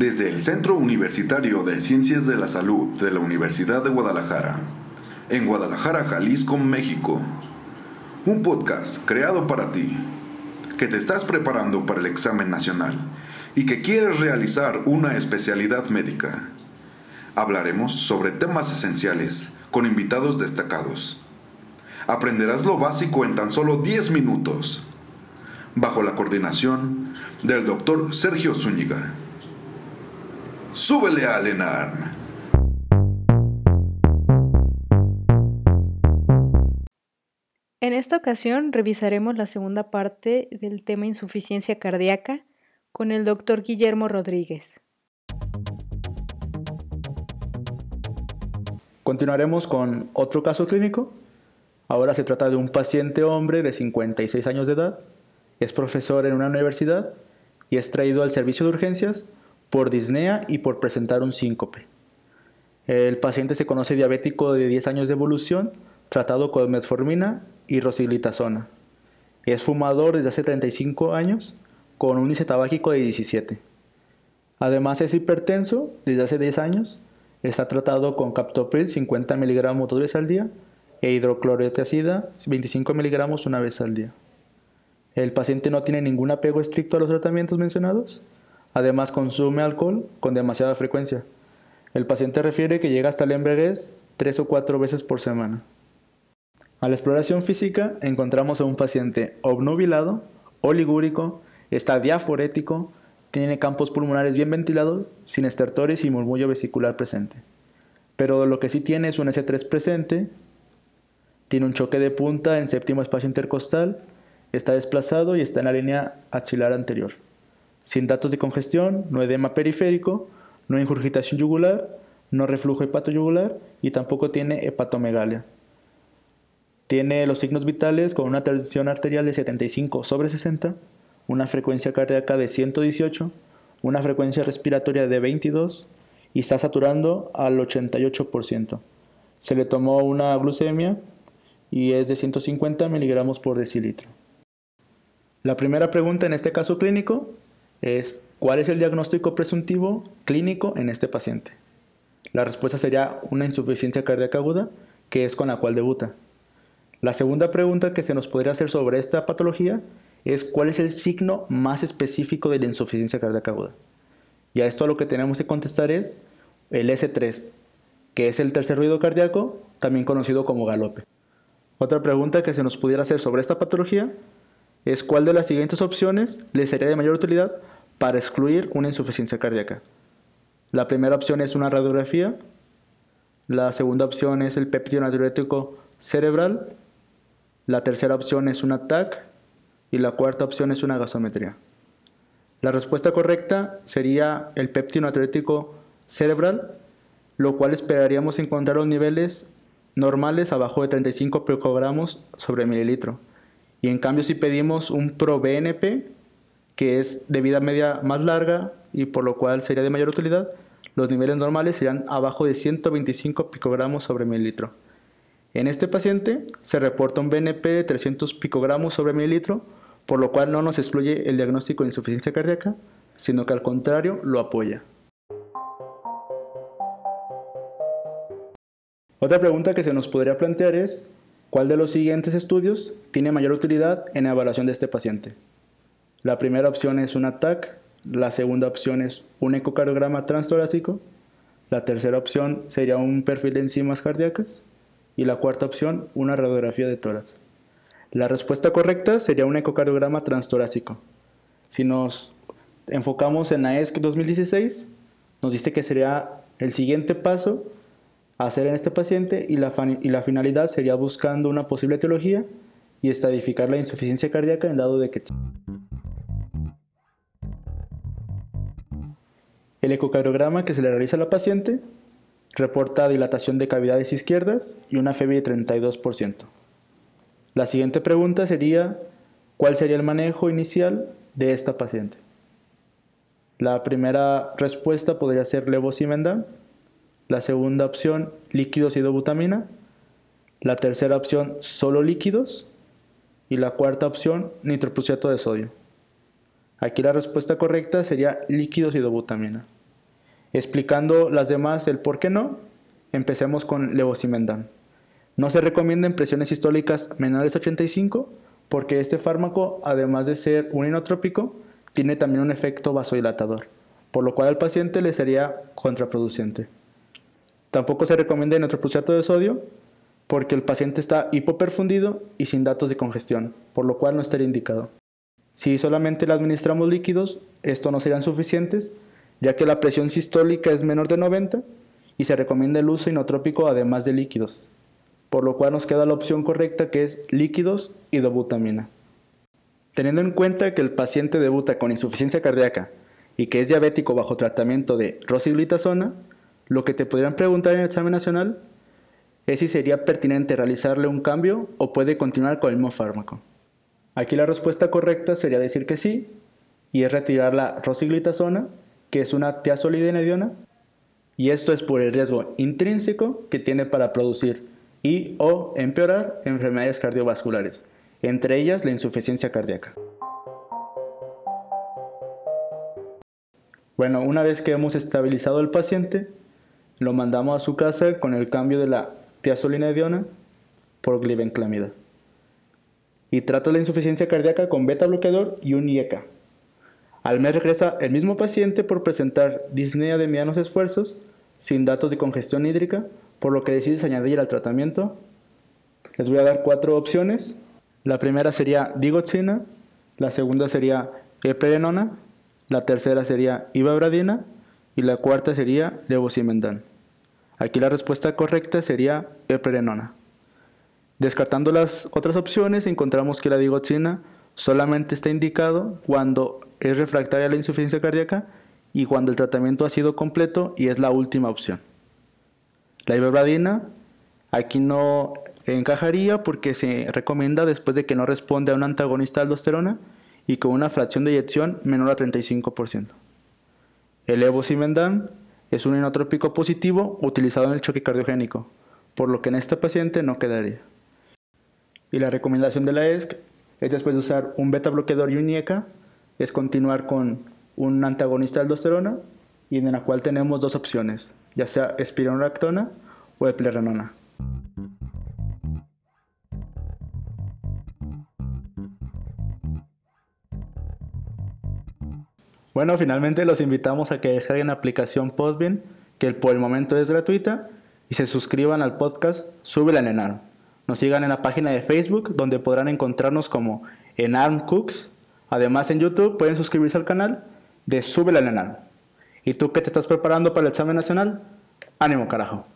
Desde el Centro Universitario de Ciencias de la Salud de la Universidad de Guadalajara, en Guadalajara, Jalisco, México. Un podcast creado para ti, que te estás preparando para el examen nacional y que quieres realizar una especialidad médica. Hablaremos sobre temas esenciales con invitados destacados. Aprenderás lo básico en tan solo 10 minutos, bajo la coordinación del doctor Sergio Zúñiga. Súbele a Lenarm. En esta ocasión revisaremos la segunda parte del tema insuficiencia cardíaca con el doctor Guillermo Rodríguez. Continuaremos con otro caso clínico. Ahora se trata de un paciente hombre de 56 años de edad, es profesor en una universidad y es traído al servicio de urgencias por disnea y por presentar un síncope. El paciente se conoce diabético de 10 años de evolución, tratado con metformina y rosiglitazona. Es fumador desde hace 35 años, con un índice tabáquico de 17. Además es hipertenso desde hace 10 años, está tratado con captopril 50 miligramos dos veces al día e hidroclorotiazida 25 miligramos una vez al día. El paciente no tiene ningún apego estricto a los tratamientos mencionados, Además consume alcohol con demasiada frecuencia. El paciente refiere que llega hasta el embriaguez tres o cuatro veces por semana. A la exploración física encontramos a un paciente obnubilado, oligúrico, está diaforético, tiene campos pulmonares bien ventilados, sin estertores y murmullo vesicular presente. Pero lo que sí tiene es un S3 presente, tiene un choque de punta en séptimo espacio intercostal, está desplazado y está en la línea axilar anterior sin datos de congestión, no edema periférico, no ingurgitación yugular, no reflujo hepatoyugular y tampoco tiene hepatomegalia. Tiene los signos vitales con una tensión arterial de 75 sobre 60, una frecuencia cardíaca de 118, una frecuencia respiratoria de 22 y está saturando al 88%. Se le tomó una glucemia y es de 150 miligramos por decilitro. La primera pregunta en este caso clínico es ¿cuál es el diagnóstico presuntivo clínico en este paciente? La respuesta sería una insuficiencia cardíaca aguda, que es con la cual debuta. La segunda pregunta que se nos podría hacer sobre esta patología es cuál es el signo más específico de la insuficiencia cardíaca aguda. Y a esto lo que tenemos que contestar es el S3, que es el tercer ruido cardíaco, también conocido como galope. Otra pregunta que se nos pudiera hacer sobre esta patología es cuál de las siguientes opciones le sería de mayor utilidad para excluir una insuficiencia cardíaca. La primera opción es una radiografía, la segunda opción es el péptido natriurético cerebral, la tercera opción es un ATAC y la cuarta opción es una gasometría. La respuesta correcta sería el péptido natriurético cerebral, lo cual esperaríamos encontrar los niveles normales abajo de 35 picogramos sobre mililitro. Y en cambio si pedimos un ProBNP, que es de vida media más larga y por lo cual sería de mayor utilidad, los niveles normales serían abajo de 125 picogramos sobre mililitro. En este paciente se reporta un BNP de 300 picogramos sobre mililitro, por lo cual no nos excluye el diagnóstico de insuficiencia cardíaca, sino que al contrario lo apoya. Otra pregunta que se nos podría plantear es, ¿Cuál de los siguientes estudios tiene mayor utilidad en la evaluación de este paciente? La primera opción es un ATAC, la segunda opción es un ecocardiograma transtorácico, la tercera opción sería un perfil de enzimas cardíacas y la cuarta opción una radiografía de tórax. La respuesta correcta sería un ecocardiograma transtorácico. Si nos enfocamos en la ESC 2016, nos dice que sería el siguiente paso hacer en este paciente y la, y la finalidad sería buscando una posible etiología y estadificar la insuficiencia cardíaca en dado de que el ecocardiograma que se le realiza a la paciente reporta dilatación de cavidades izquierdas y una fiebre de 32%. La siguiente pregunta sería, ¿cuál sería el manejo inicial de esta paciente? La primera respuesta podría ser levosimendan, la segunda opción, líquidos y dobutamina. La tercera opción, solo líquidos. Y la cuarta opción, nitroprusiato de sodio. Aquí la respuesta correcta sería líquidos y dobutamina. Explicando las demás el por qué no, empecemos con levosimendan. No se recomiendan presiones sistólicas menores a 85 porque este fármaco, además de ser un inotrópico, tiene también un efecto vasodilatador, por lo cual al paciente le sería contraproducente. Tampoco se recomienda inotroprusiato de sodio porque el paciente está hipoperfundido y sin datos de congestión, por lo cual no estaría indicado. Si solamente le administramos líquidos, estos no serían suficientes, ya que la presión sistólica es menor de 90 y se recomienda el uso inotrópico además de líquidos, por lo cual nos queda la opción correcta que es líquidos y dobutamina. Teniendo en cuenta que el paciente debuta con insuficiencia cardíaca y que es diabético bajo tratamiento de rosiglitazona, lo que te podrían preguntar en el examen nacional es si sería pertinente realizarle un cambio o puede continuar con el mismo fármaco. Aquí la respuesta correcta sería decir que sí, y es retirar la rosiglitazona, que es una tiazolidinediona, y esto es por el riesgo intrínseco que tiene para producir y o empeorar enfermedades cardiovasculares, entre ellas la insuficiencia cardíaca. Bueno, una vez que hemos estabilizado al paciente, lo mandamos a su casa con el cambio de la tiazolinediona por glibenclamida. Y trata la insuficiencia cardíaca con beta bloqueador y un IECA. Al mes regresa el mismo paciente por presentar disnea de medianos esfuerzos sin datos de congestión hídrica, por lo que decides añadir al tratamiento. Les voy a dar cuatro opciones. La primera sería digoxina, la segunda sería eprenona, la tercera sería ibabradina y la cuarta sería levosimendan. Aquí la respuesta correcta sería eprenona. Descartando las otras opciones, encontramos que la digoxina solamente está indicado cuando es refractaria a la insuficiencia cardíaca y cuando el tratamiento ha sido completo y es la última opción. La ibebradina aquí no encajaría porque se recomienda después de que no responde a un antagonista de aldosterona y con una fracción de eyección menor a 35%. El levosimendan es un inotrópico positivo utilizado en el choque cardiogénico, por lo que en este paciente no quedaría. Y la recomendación de la ESC es después de usar un beta bloqueador y un IECA, es continuar con un antagonista de aldosterona y en la cual tenemos dos opciones, ya sea espironolactona o eplerenona. Bueno, finalmente los invitamos a que descarguen la aplicación Podbean, que por el momento es gratuita, y se suscriban al podcast Sube la Enarm. Nos sigan en la página de Facebook, donde podrán encontrarnos como Enarm Cooks. Además, en YouTube pueden suscribirse al canal de Sube la Enarm. ¿Y tú qué te estás preparando para el examen nacional? ¡Ánimo, carajo!